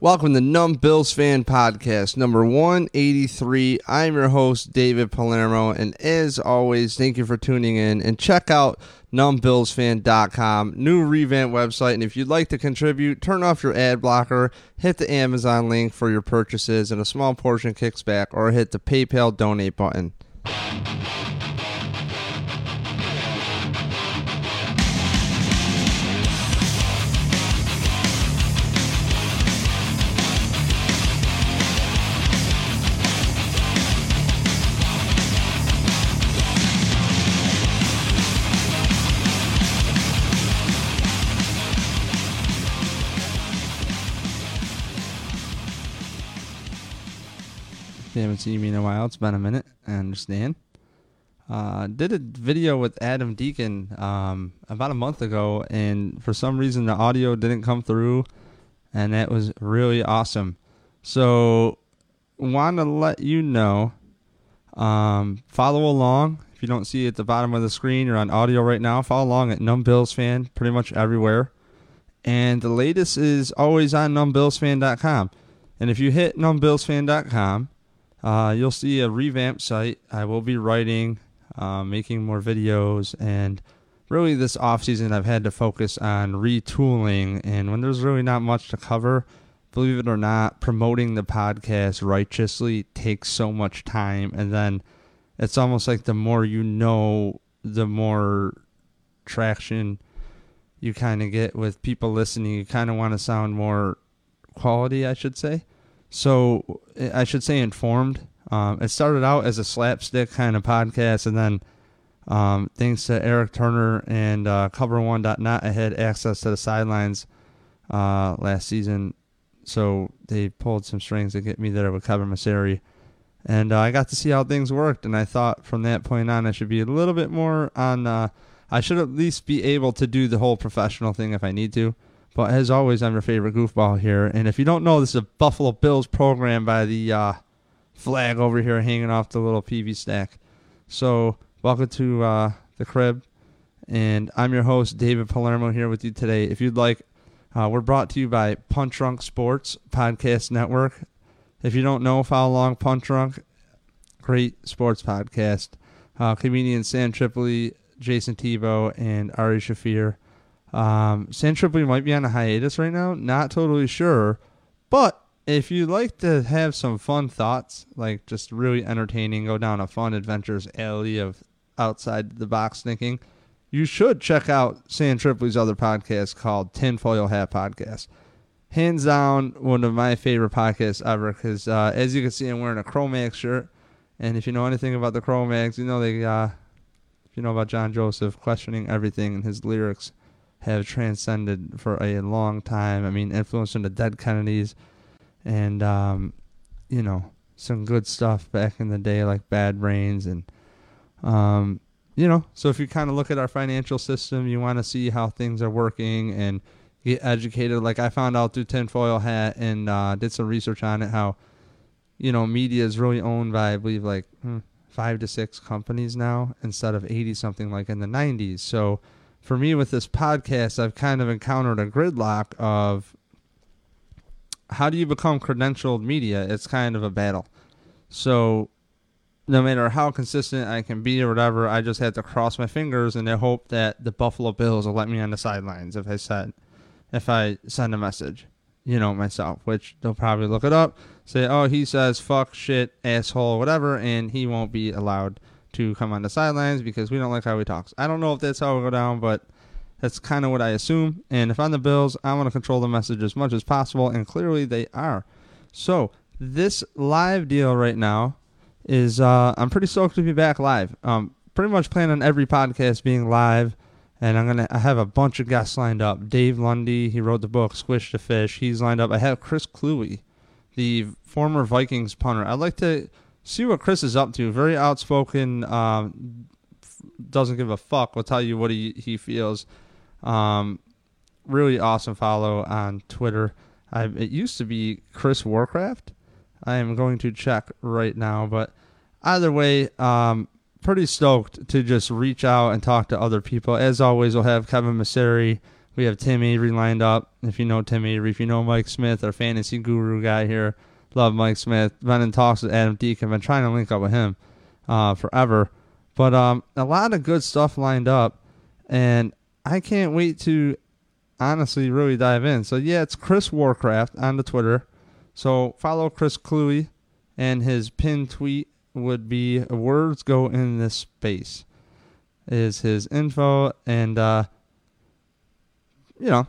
Welcome to Numb Bills Fan Podcast, number 183. I'm your host, David Palermo, and as always, thank you for tuning in and check out numbbillsfan.com, new revamp website. And if you'd like to contribute, turn off your ad blocker, hit the Amazon link for your purchases, and a small portion kicks back, or hit the PayPal donate button. Haven't seen me in a while. It's been a minute. I understand. Uh, did a video with Adam Deacon um, about a month ago, and for some reason the audio didn't come through, and that was really awesome. So, want to let you know. Um, follow along. If you don't see it at the bottom of the screen, you're on audio right now. Follow along at Numb Bills Fan, pretty much everywhere. And the latest is always on numbbillsfan.com. And if you hit numbbillsfan.com, uh, you'll see a revamped site. I will be writing, uh, making more videos, and really this off season I've had to focus on retooling. And when there's really not much to cover, believe it or not, promoting the podcast righteously takes so much time. And then it's almost like the more you know, the more traction you kind of get with people listening. You kind of want to sound more quality, I should say. So I should say informed. Um, it started out as a slapstick kind of podcast, and then um, thanks to Eric Turner and uh, Cover1.net, I had access to the sidelines uh, last season. So they pulled some strings to get me there with Kevin Masseri. And uh, I got to see how things worked, and I thought from that point on I should be a little bit more on. Uh, I should at least be able to do the whole professional thing if I need to. But as always, I'm your favorite goofball here. And if you don't know, this is a Buffalo Bills program by the uh, flag over here hanging off the little PV stack. So, welcome to uh, the crib. And I'm your host, David Palermo, here with you today. If you'd like, uh, we're brought to you by Punch Drunk Sports Podcast Network. If you don't know, follow along Punch Drunk, great sports podcast. Uh, comedians Sam Tripoli, Jason Tebow, and Ari Shaffir um, Sam Tripoli might be on a hiatus right now. Not totally sure. But if you like to have some fun thoughts, like just really entertaining, go down a fun adventures alley of outside the box thinking, you should check out Sam Tripoli's other podcast called Tinfoil Hat Podcast. Hands down, one of my favorite podcasts ever because uh, as you can see, I'm wearing a Cro-Mags shirt. And if you know anything about the Cro-Mags, you know they, uh, if you know about John Joseph questioning everything in his lyrics, have transcended for a long time. I mean, influencing the dead Kennedys and, um, you know, some good stuff back in the day like Bad Brains and, um, you know, so if you kind of look at our financial system, you want to see how things are working and get educated. Like I found out through Tinfoil Hat and uh, did some research on it how, you know, media is really owned by, I believe, like hmm, five to six companies now instead of 80 something like in the 90s. So, for me with this podcast, I've kind of encountered a gridlock of how do you become credentialed media? It's kind of a battle. So no matter how consistent I can be or whatever, I just had to cross my fingers and I hope that the Buffalo Bills will let me on the sidelines if I said if I send a message, you know, myself, which they'll probably look it up, say, Oh, he says fuck, shit, asshole, whatever, and he won't be allowed to come on the sidelines because we don't like how he talks. I don't know if that's how it'll go down, but that's kind of what I assume. And if I'm the Bills, I want to control the message as much as possible, and clearly they are. So this live deal right now is uh, I'm pretty stoked to be back live. Um, pretty much plan on every podcast being live, and I'm gonna I have a bunch of guests lined up. Dave Lundy, he wrote the book Squish the Fish. He's lined up. I have Chris Kluwe, the former Vikings punter. I'd like to see what Chris is up to. Very outspoken. Um, doesn't give a fuck. Will tell you what he he feels. Um, really awesome follow on Twitter. I, it used to be Chris Warcraft. I am going to check right now, but either way, um, pretty stoked to just reach out and talk to other people. As always, we'll have Kevin Masseri, We have Tim Avery lined up. If you know Tim Avery, if you know Mike Smith, our fantasy guru guy here, love Mike Smith. Been in talks with Adam Deacon. Been trying to link up with him uh, forever. But um, a lot of good stuff lined up, and I can't wait to honestly really dive in. So yeah, it's Chris Warcraft on the Twitter. So follow Chris Kluwe, and his pinned tweet would be "Words go in this space." Is his info and uh, you know,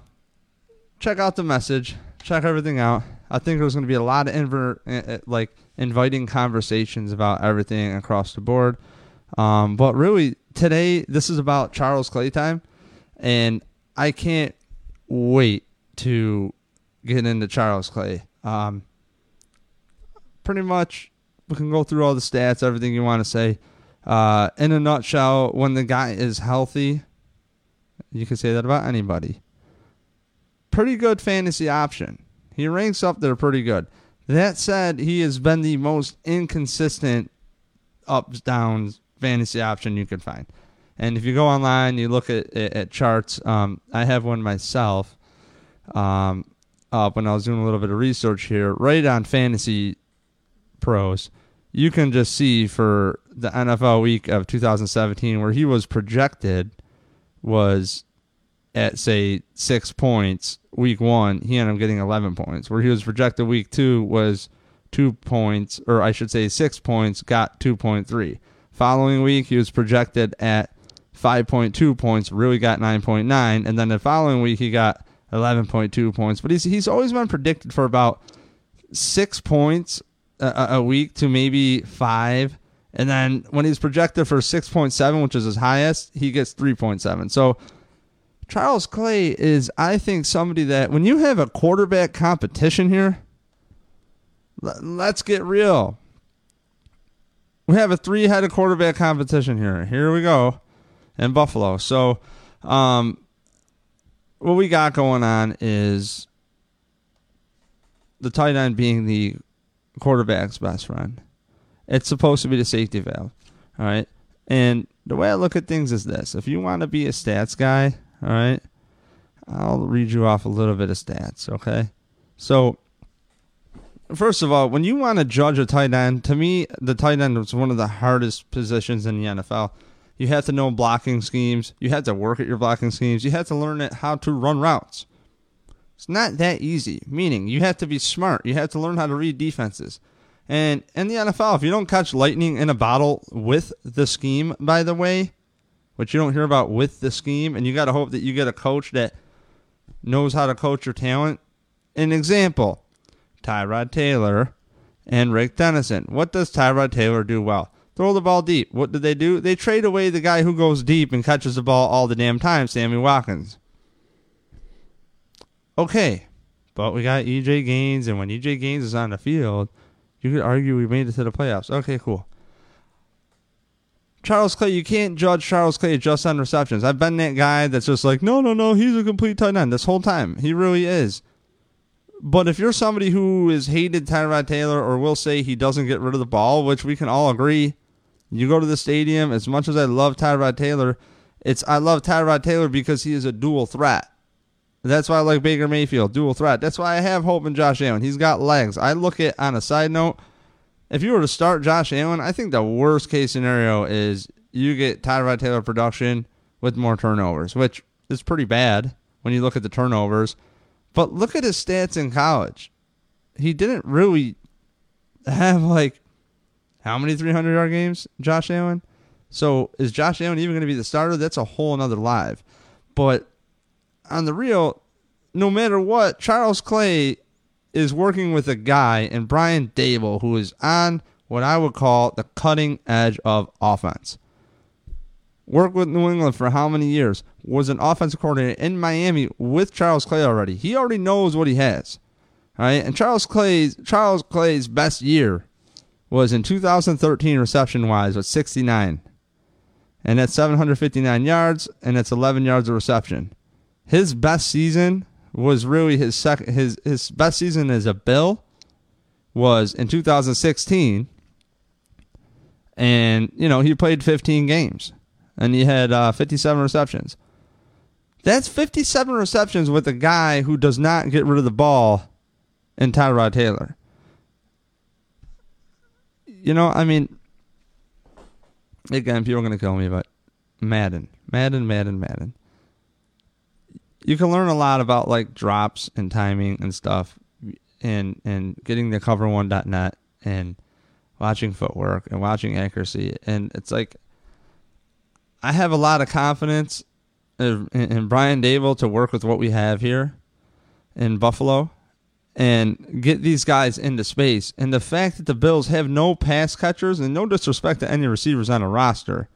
check out the message, check everything out. I think there's going to be a lot of eh, eh, like inviting conversations about everything across the board. Um, but really, today this is about Charles Clay time, and I can't wait to get into Charles Clay. Um, pretty much, we can go through all the stats, everything you want to say. Uh, in a nutshell, when the guy is healthy, you can say that about anybody pretty good fantasy option. He ranks up there pretty good. That said, he has been the most inconsistent ups downs fantasy option you can find. And if you go online, you look at at, charts. Um, I have one myself. Um, up when I was doing a little bit of research here, right on Fantasy Pros, you can just see for the NFL week of 2017 where he was projected was at say six points week one, he ended up getting 11 points. Where he was projected week two was two points, or I should say six points, got 2.3. Following week, he was projected at 5.2 points, really got 9.9, and then the following week he got 11.2 points. But he's he's always been predicted for about six points a, a week to maybe five. And then when he's projected for 6.7, which is his highest, he gets 3.7. So Charles Clay is, I think, somebody that when you have a quarterback competition here, let's get real. We have a three headed quarterback competition here. Here we go in Buffalo. So, um, what we got going on is the tight end being the quarterback's best friend. It's supposed to be the safety valve. All right. And the way I look at things is this if you want to be a stats guy, all right. I'll read you off a little bit of stats, okay? So, first of all, when you want to judge a tight end, to me, the tight end is one of the hardest positions in the NFL. You have to know blocking schemes. You have to work at your blocking schemes. You have to learn how to run routes. It's not that easy, meaning you have to be smart. You have to learn how to read defenses. And in the NFL, if you don't catch lightning in a bottle with the scheme, by the way, which you don't hear about with the scheme, and you got to hope that you get a coach that knows how to coach your talent. An example Tyrod Taylor and Rick Dennison. What does Tyrod Taylor do well? Throw the ball deep. What did they do? They trade away the guy who goes deep and catches the ball all the damn time, Sammy Watkins. Okay, but we got EJ Gaines, and when EJ Gaines is on the field, you could argue we made it to the playoffs. Okay, cool. Charles Clay, you can't judge Charles Clay just on receptions. I've been that guy that's just like, no, no, no, he's a complete tight end this whole time. He really is. But if you're somebody who has hated Tyrod Taylor or will say he doesn't get rid of the ball, which we can all agree, you go to the stadium, as much as I love Tyrod Taylor, it's I love Tyrod Taylor because he is a dual threat. That's why I like Baker Mayfield, dual threat. That's why I have hope in Josh Allen. He's got legs. I look at on a side note, if you were to start Josh Allen, I think the worst case scenario is you get Tyrod Taylor production with more turnovers, which is pretty bad when you look at the turnovers. But look at his stats in college. He didn't really have like how many 300 yard games, Josh Allen? So is Josh Allen even going to be the starter? That's a whole another live. But on the real, no matter what, Charles Clay is working with a guy in Brian Daboll who is on what I would call the cutting edge of offense. Worked with New England for how many years? Was an offensive coordinator in Miami with Charles Clay already. He already knows what he has. All right, and Charles Clay's Charles Clay's best year was in 2013 reception wise with 69. And that's 759 yards and it's 11 yards of reception. His best season was really his second his his best season as a Bill was in 2016, and you know he played 15 games and he had uh, 57 receptions. That's 57 receptions with a guy who does not get rid of the ball in Tyrod Taylor. You know, I mean, again, people are going to kill me, but Madden, Madden, Madden, Madden. You can learn a lot about like drops and timing and stuff, and and getting the cover1.net and watching footwork and watching accuracy, and it's like I have a lot of confidence in, in Brian Daboll to work with what we have here in Buffalo and get these guys into space. And the fact that the Bills have no pass catchers and no disrespect to any receivers on a roster.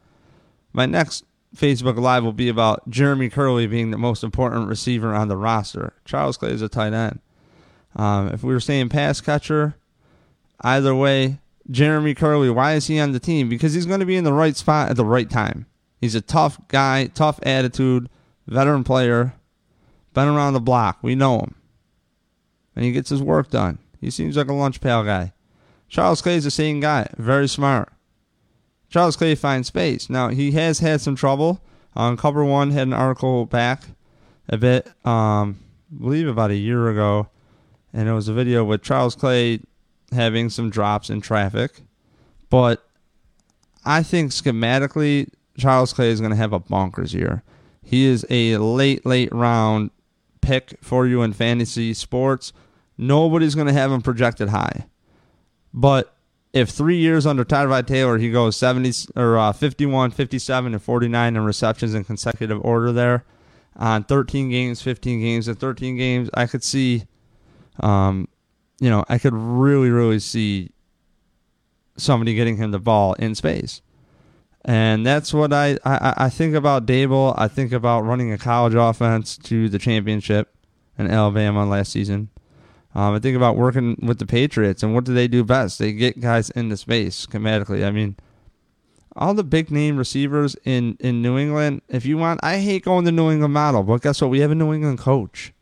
My next Facebook Live will be about Jeremy Kerley being the most important receiver on the roster. Charles Clay is a tight end. Um, if we were saying pass catcher, either way, Jeremy Kerley, why is he on the team? Because he's going to be in the right spot at the right time. He's a tough guy, tough attitude, veteran player, been around the block. We know him and he gets his work done. He seems like a lunch pail guy. Charles Clay is the same guy, very smart. Charles Clay finds space. Now he has had some trouble. On cover one, had an article back a bit, um, I believe about a year ago, and it was a video with Charles Clay having some drops in traffic. But I think schematically, Charles Clay is going to have a bonkers year. He is a late, late round pick for you in fantasy sports. Nobody's going to have him projected high. But if three years under Tyrod Taylor, he goes 70 or uh, 51, 57, and 49 in receptions in consecutive order there on 13 games, 15 games, and 13 games, I could see, um, you know, I could really, really see somebody getting him the ball in space. And that's what I, I, I think about Daboll. I think about running a college offense to the championship in Alabama last season. Um, I think about working with the Patriots and what do they do best? They get guys into space schematically. I mean, all the big name receivers in, in New England, if you want, I hate going the New England model, but guess what? We have a New England coach.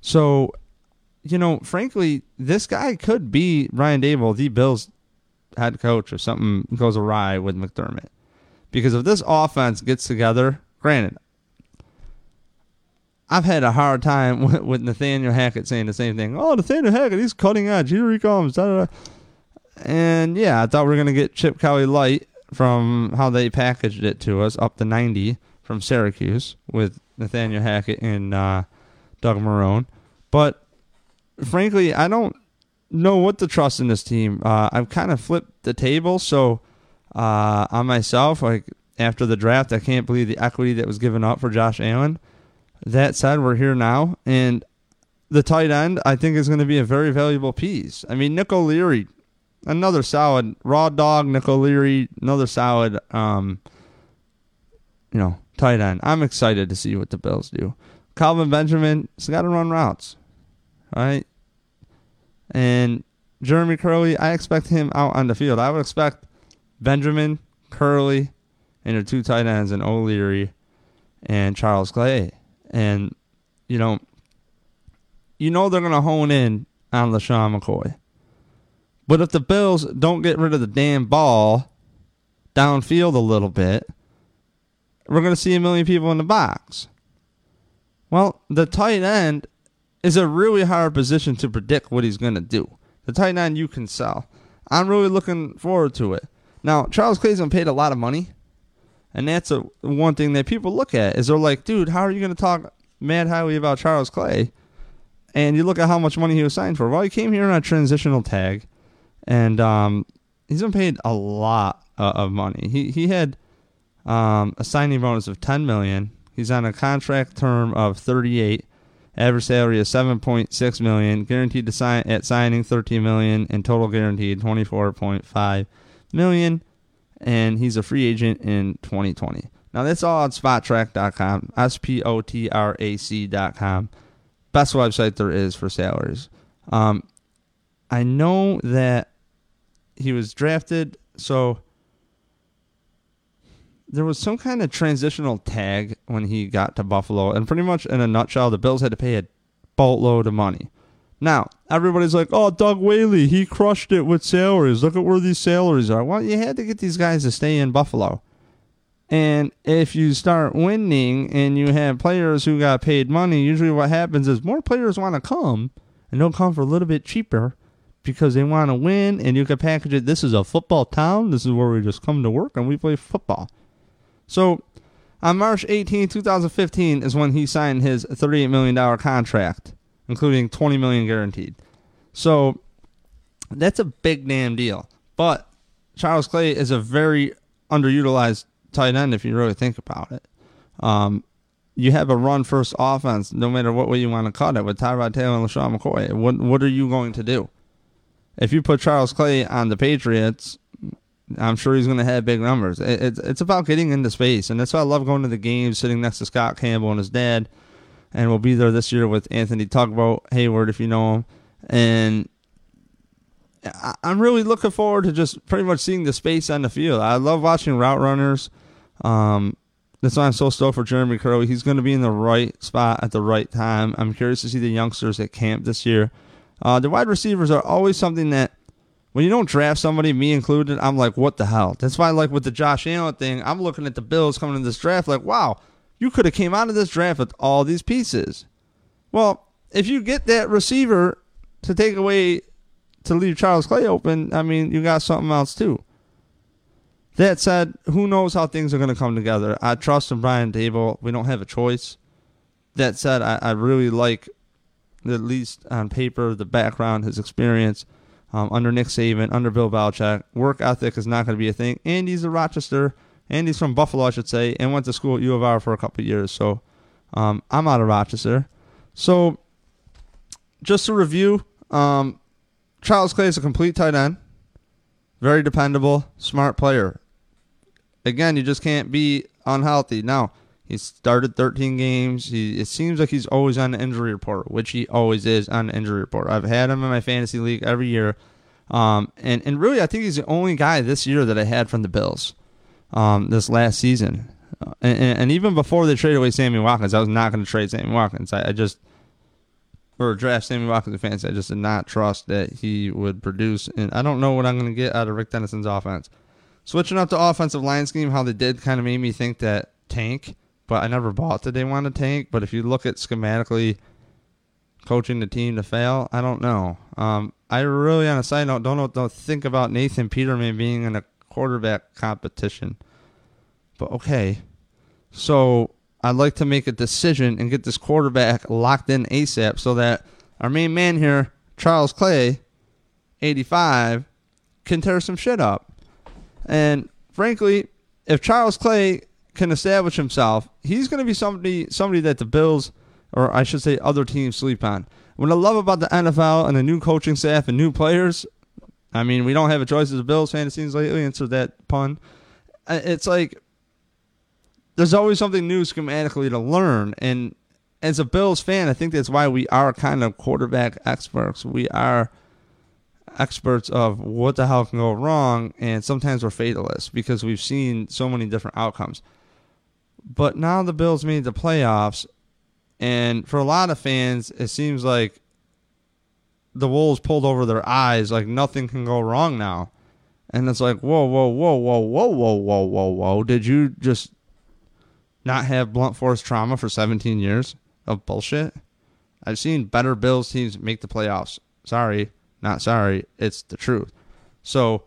So, you know, frankly, this guy could be Brian Daboll, the Bills head coach, if something goes awry with McDermott. Because if this offense gets together, granted, I've had a hard time with, with, Nathaniel Hackett saying the same thing. Oh, Nathaniel Hackett, he's cutting edge. Here he comes. Da, da, da. And yeah, I thought we were going to get Chip Kelly light from how they packaged it to us up to 90 from Syracuse with Nathaniel Hackett and uh, Doug Marrone. But frankly, I don't know what to trust in this team. Uh, I've kind of flipped the table. So uh, on myself, like after the draft, I can't believe the equity that was given up for Josh Allen. That said, we're here now, and the tight end I think is going to be a very valuable piece. I mean, Nick O'Leary, another solid raw dog. Nick O'Leary, another solid, um, you know, tight end. I'm excited to see what the Bills do. Kelvin Benjamin has got to run routes, right? And Jeremy Kerley, I expect him out on the field. I would expect Benjamin, Kerley, and your two tight ends, and O'Leary and Charles Clay. And, you know, you know they're going to hone in on LeSean McCoy. But if the Bills don't get rid of the damn ball downfield a little bit, we're going to see a million people in the box. Well, the tight end is a really hard position to predict what he's going to do. The tight end you can sell. I'm really looking forward to it. Now, Charles Clayson paid a lot of money. And that's a one thing that people look at is they're like, dude, how are you going to talk mad highly about Charles Clay? And you look at how much money he was signed for. Well, he came here on a transitional tag, and um, he's been paid a lot uh, of money. He he had um, a signing bonus of ten million. He's on a contract term of thirty eight. Average salary of seven point six million. Guaranteed to sign at signing thirteen million, and total guaranteed twenty four point five million and he's a free agent in 2020. Now, that's all on spotrac.com, S P O T R A C.com. Best website there is for salaries. Um, I know that he was drafted, so there was some kind of transitional tag when he got to Buffalo, and pretty much in a nutshell, the Bills had to pay a boatload of money. Now, everybody's like, oh, Doug Whaley, he crushed it with salaries. Look at where these salaries are. Well, you had to get these guys to stay in Buffalo. And if you start winning and you have players who got paid money, usually what happens is more players want to come and they'll come for a little bit cheaper because they want to win and you can package it. This is a football town. This is where we just come to work and we play football. So on March 18, 2015 is when he signed his $38 million contract, including 20 million guaranteed. So that's a big damn deal. But Charles Clay is a very underutilized tight end if you really think about it. Um, you have a run first offense, no matter what way you want to cut it, with Tyrod Taylor and LeSean McCoy. What what are you going to do? If you put Charles Clay on the Patriots, I'm sure he's going to have big numbers. It, it's it's about getting into space, and that's why I love going to the games, sitting next to Scott Campbell and his dad, and we'll be there this year with Anthony Tugboat Hayward, if you know him, and I'm really looking forward to just pretty much seeing the space on the field. I love watching route runners. Um, that's why I'm so stoked for Jeremy Kerley. He's going to be in the right spot at the right time. I'm curious to see the youngsters at camp this year. Uh, the wide receivers are always something that, when you don't draft somebody, me included, I'm like, what the hell? That's why, like with the Josh Allen thing, I'm looking at the Bills coming in this draft, like, wow, you could have came out of this draft with all these pieces. Well, if you get that receiver to take away to leave Charles Clay open, I mean, you got something else too. That said, who knows how things are going to come together? I trust in Brian Daboll. We don't have a choice. That said, I, I really like, at least on paper, the background, his experience um, under Nick Saban, under Bill Belichick. Work ethic is not going to be a thing. And he's a Rochester. Andy's from Buffalo, I should say, and went to school at U of R for a couple years. So um, I'm out of Rochester. So just to review, um, Charles Clay is a complete tight end. Very dependable, smart player. Again, you just can't be unhealthy. Now, he started 13 games. He, it seems like he's always on the injury report, which he always is on the injury report. I've had him in my fantasy league every year. Um, and, and really, I think he's the only guy this year that I had from the Bills um, this last season. Uh, and, and, even before they traded away Sammy Watkins, I was not going to trade Sammy Watkins. I, I just – or draft Sammy Watkins in fantasy. I just did not trust that he would produce, and I don't know what I'm going to get out of Rick Dennison's offense. Switching up to offensive line scheme, how they did kind of made me think that tank, but I never bought that they want to tank. But if you look at schematically coaching the team to fail, I don't know. Um, I really, on a side note, don't know don't think about Nathan Peterman being in a quarterback competition. But okay, so I'd like to make a decision and get this quarterback locked in ASAP so that our main man here, Charles Clay, 85, can tear some shit up. And frankly, if Charles Clay can establish himself, he's going to be somebody somebody that the Bills, or I should say, other teams sleep on. What I love about the NFL and the new coaching staff and new players, I mean, we don't have a choice as a Bills fan, it seems lately, answer that pun. Uh, it's like there's always something new schematically to learn. And as a Bills fan, I think that's why we are kind of quarterback experts. We are experts of what the hell can go wrong, and sometimes we're fatalists because we've seen so many different outcomes. But now the Bills made the playoffs, and for a lot of fans, it seems like the Wolves pulled over their eyes, like nothing can go wrong now. And it's like, whoa, whoa, whoa, whoa, whoa, whoa, whoa, whoa, whoa. Did you just not have blunt force trauma for 17 years of bullshit. I've seen better Bills teams make the playoffs. Sorry, not sorry. It's the truth. So,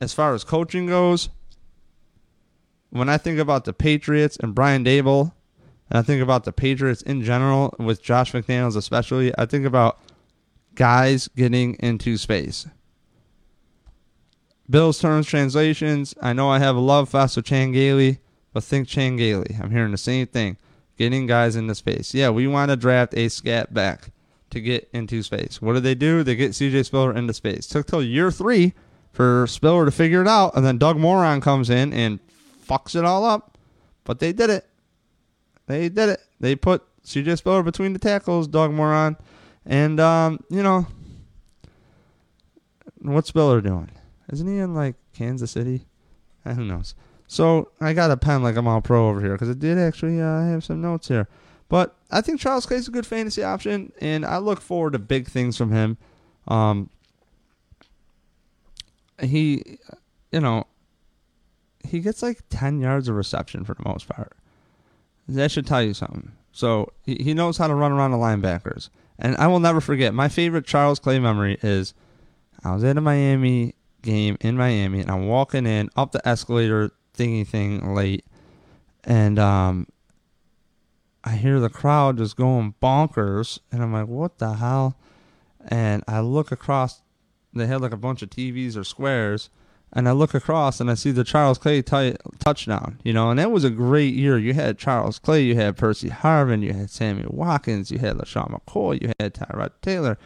as far as coaching goes, when I think about the Patriots and Brian Daboll, and I think about the Patriots in general, with Josh McDaniels especially, I think about guys getting into space. Bills terms translations. I know I have a love fest with Chan Gailey. But think Chan Gailey. I'm hearing the same thing. Getting guys into space. Yeah, we want to draft a scat back to get into space. What do they do? They get CJ Spiller into space. Took till year three for Spiller to figure it out, and then Doug Moron comes in and fucks it all up. But they did it. They did it. They put CJ Spiller between the tackles, Doug Moron, and um, you know, what's Spiller doing? Isn't he in like Kansas City? Who knows? So I got a pen like I'm all pro over here because I did actually uh, have some notes here. But I think Charles Clay is a good fantasy option, and I look forward to big things from him. Um, he, you know, he gets like 10 yards of reception for the most part. That should tell you something. So he, he knows how to run around the linebackers. And I will never forget, my favorite Charles Clay memory is I was at a Miami game in Miami, and I'm walking in up the escalator thingy thing late, and um, I hear the crowd just going bonkers, and I'm like, what the hell? And I look across, they had like a bunch of TVs or squares, and I look across and I see the Charles Clay t- touchdown, you know, and that was a great year. You had Charles Clay, you had Percy Harvin, you had Samuel Watkins, you had LeSean McCoy, you had Tyrod Taylor,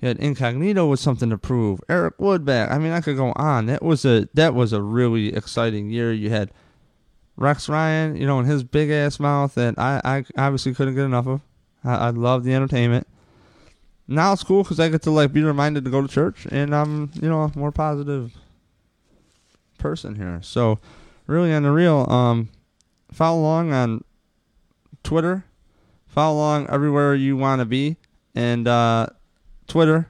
you had Incognito with something to prove, Eric Woodback. I mean, I could go on. That was a that was a really exciting year. You had Rex Ryan, you know, in his big ass mouth that I, I obviously couldn't get enough of. I, I love the entertainment. Now it's cool because I get to like be reminded to go to church, and I'm you know more positive person here. So, really on the real, um, follow along on Twitter, follow along everywhere you want to be, and uh, Twitter,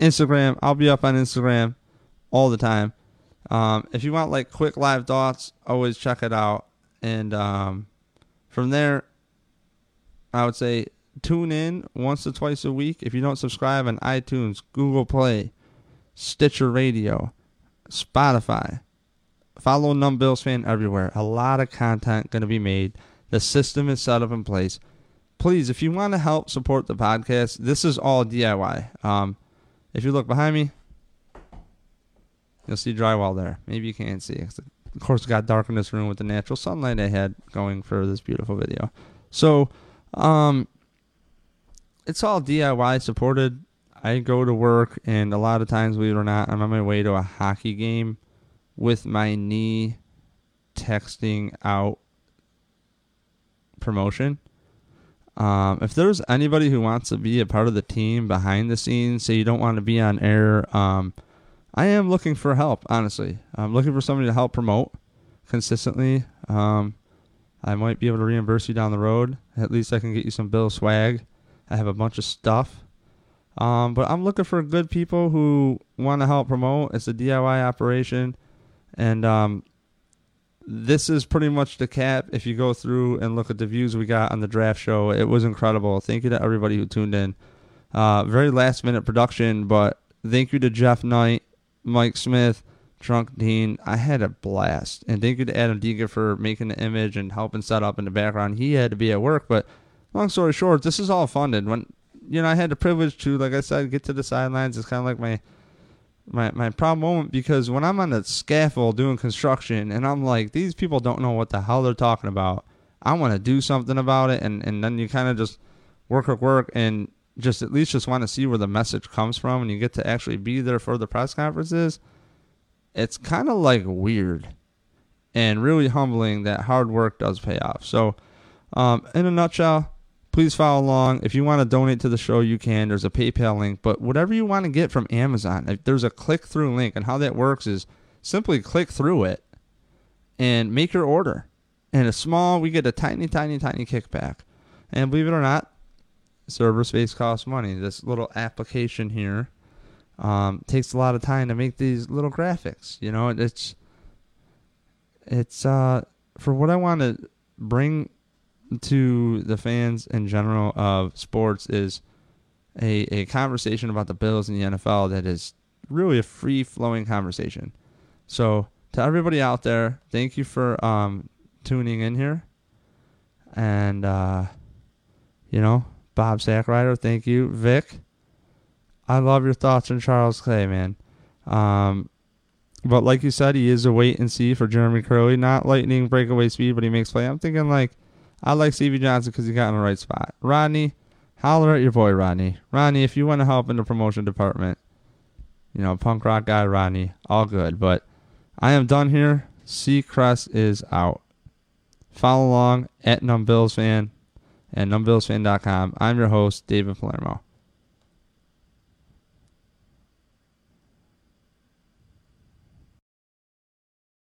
Instagram. I'll be up on Instagram all the time. Um, if you want like quick live thoughts, always check it out. And um, from there, I would say tune in once or twice a week. If you don't subscribe on iTunes, Google Play, Stitcher Radio, Spotify, Follow Numb Bills fan everywhere. A lot of content going to be made. The system is set up in place. Please, if you want to help support the podcast, this is all DIY. Um, if you look behind me, you'll see drywall there. Maybe you can't see. Of course, it got dark in this room with the natural sunlight I had going for this beautiful video. So, um, it's all DIY supported. I go to work, and a lot of times, it or not, I'm on my way to a hockey game with my knee texting out promotion. Um, if there's anybody who wants to be a part of the team behind the scenes, say you don't want to be on air, um, I am looking for help. Honestly, I'm looking for somebody to help promote consistently. Um, I might be able to reimburse you down the road. At least I can get you some bill swag. I have a bunch of stuff. Um, but I'm looking for good people who want to help promote. It's a DIY operation. And um, this is pretty much the cap. If you go through and look at the views we got on the draft show, it was incredible. Thank you to everybody who tuned in. Uh, very last minute production, but thank you to Jeff Knight, Mike Smith, Trunk Dean. I had a blast. And thank you to Adam Deacon for making the image and helping set up in the background. He had to be at work, but long story short, this is all funded. When you know, I had the privilege to, like I said, get to the sidelines. It's kind of like my my my proud moment because when I'm on the scaffold doing construction and I'm like, these people don't know what the hell they're talking about. I want to do something about it, and and then you kind of just work work work and just at least just want to see where the message comes from, and you get to actually be there for the press conferences. It's kind of like weird and really humbling that hard work does pay off. So, um, in a nutshell, please follow along. If you want to donate to the show, you can. There's a PayPal link, but whatever you want to get from Amazon, there's a click through link, and how that works is simply click through it and make your order. And a small, we get a tiny, tiny, tiny kickback. And believe it or not, server space costs money. This little application here um, takes a lot of time to make these little graphics. You know, it's it's uh, for what I want to bring to the fans in general of sports is a, a conversation about the Bills in the NFL that is really a free flowing conversation. So to everybody out there, thank you for um, tuning in here. And uh, you know, Bob Sackrider, thank you. Vic, I love your thoughts on Charles Clay, man. Um, but like you said, he is a wait and see for Jeremy Kerley. Not lightning breakaway speed, but he makes play. I'm thinking like I like Stevie Johnson because he got in the right spot. Rodney, holler at your boy Rodney. Rodney, if you want to help in the promotion department, you know, punk rock guy Rodney, all good. But I am done here. Seacrest is out. Follow along at Numbillsfan and NumbBillsFan.com. I'm your host, David Palermo.